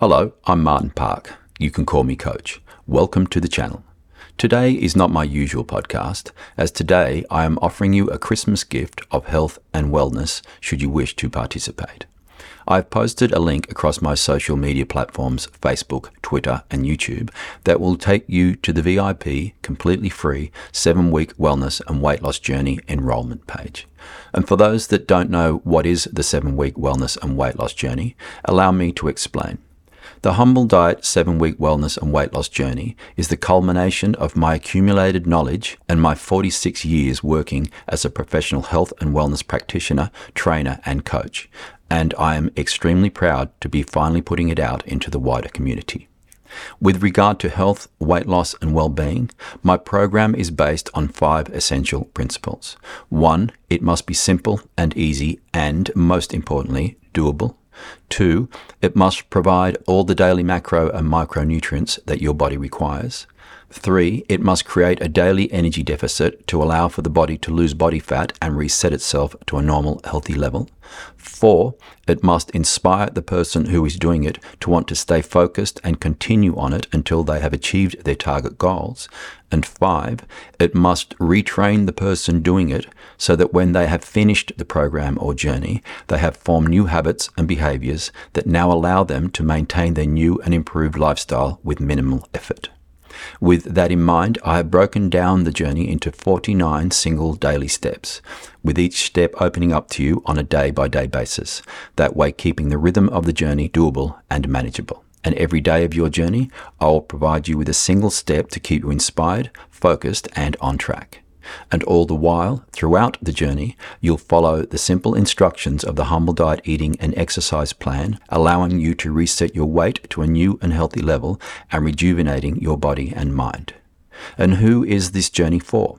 Hello, I'm Martin Park. You can call me Coach. Welcome to the channel. Today is not my usual podcast, as today I am offering you a Christmas gift of health and wellness should you wish to participate. I've posted a link across my social media platforms Facebook, Twitter, and YouTube that will take you to the VIP, completely free, seven week wellness and weight loss journey enrollment page. And for those that don't know what is the seven week wellness and weight loss journey, allow me to explain. The Humble Diet 7 week wellness and weight loss journey is the culmination of my accumulated knowledge and my 46 years working as a professional health and wellness practitioner, trainer, and coach. And I am extremely proud to be finally putting it out into the wider community. With regard to health, weight loss, and well being, my program is based on five essential principles. One, it must be simple and easy, and most importantly, doable. Two, it must provide all the daily macro and micronutrients that your body requires. Three, it must create a daily energy deficit to allow for the body to lose body fat and reset itself to a normal, healthy level. Four, it must inspire the person who is doing it to want to stay focused and continue on it until they have achieved their target goals. And five, it must retrain the person doing it so that when they have finished the program or journey, they have formed new habits and behaviors that now allow them to maintain their new and improved lifestyle with minimal effort. With that in mind, I have broken down the journey into 49 single daily steps, with each step opening up to you on a day by day basis, that way keeping the rhythm of the journey doable and manageable. And every day of your journey, I will provide you with a single step to keep you inspired, focused, and on track. And all the while, throughout the journey, you'll follow the simple instructions of the Humble Diet Eating and Exercise Plan, allowing you to reset your weight to a new and healthy level and rejuvenating your body and mind. And who is this journey for?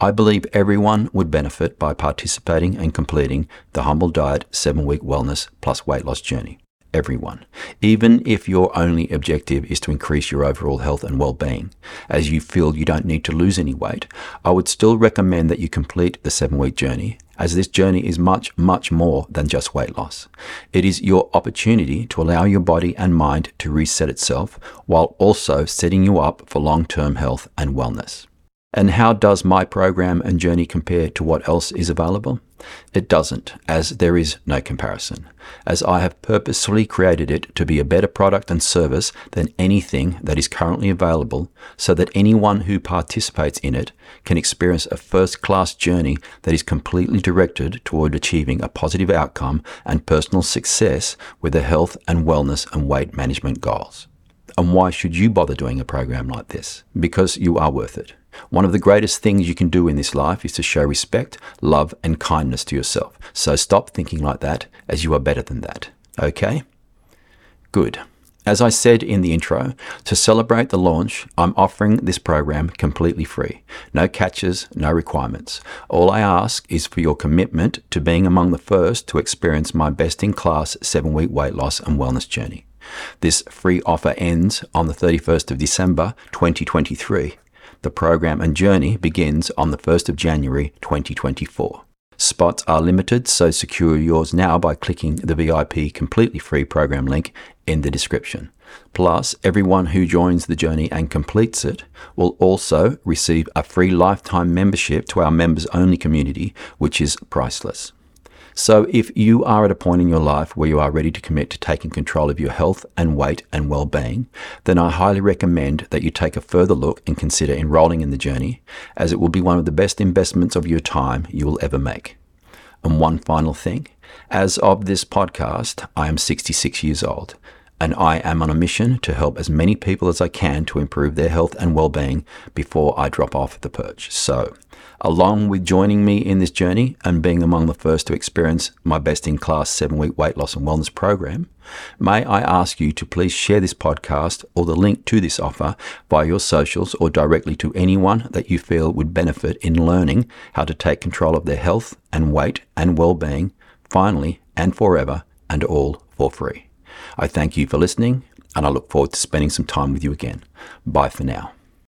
I believe everyone would benefit by participating and completing the Humble Diet 7 Week Wellness plus Weight Loss Journey everyone, even if your only objective is to increase your overall health and well being, as you feel you don't need to lose any weight, I would still recommend that you complete the seven week journey, as this journey is much, much more than just weight loss. It is your opportunity to allow your body and mind to reset itself while also setting you up for long term health and wellness. And how does my program and journey compare to what else is available? It doesn't, as there is no comparison, as I have purposefully created it to be a better product and service than anything that is currently available, so that anyone who participates in it can experience a first class journey that is completely directed toward achieving a positive outcome and personal success with their health and wellness and weight management goals. And why should you bother doing a program like this? Because you are worth it. One of the greatest things you can do in this life is to show respect, love, and kindness to yourself. So stop thinking like that, as you are better than that. Okay? Good. As I said in the intro, to celebrate the launch, I'm offering this program completely free. No catches, no requirements. All I ask is for your commitment to being among the first to experience my best in class seven week weight loss and wellness journey. This free offer ends on the 31st of December 2023. The program and journey begins on the 1st of January 2024. Spots are limited, so secure yours now by clicking the VIP completely free program link in the description. Plus, everyone who joins the journey and completes it will also receive a free lifetime membership to our members only community, which is priceless. So, if you are at a point in your life where you are ready to commit to taking control of your health and weight and well being, then I highly recommend that you take a further look and consider enrolling in the journey, as it will be one of the best investments of your time you will ever make. And one final thing as of this podcast, I am 66 years old and I am on a mission to help as many people as I can to improve their health and well being before I drop off the perch. So, along with joining me in this journey and being among the first to experience my best in class seven week weight loss and wellness program, may I ask you to please share this podcast or the link to this offer via your socials or directly to anyone that you feel would benefit in learning how to take control of their health and weight and well being finally and forever and all for free. I thank you for listening and I look forward to spending some time with you again. Bye for now.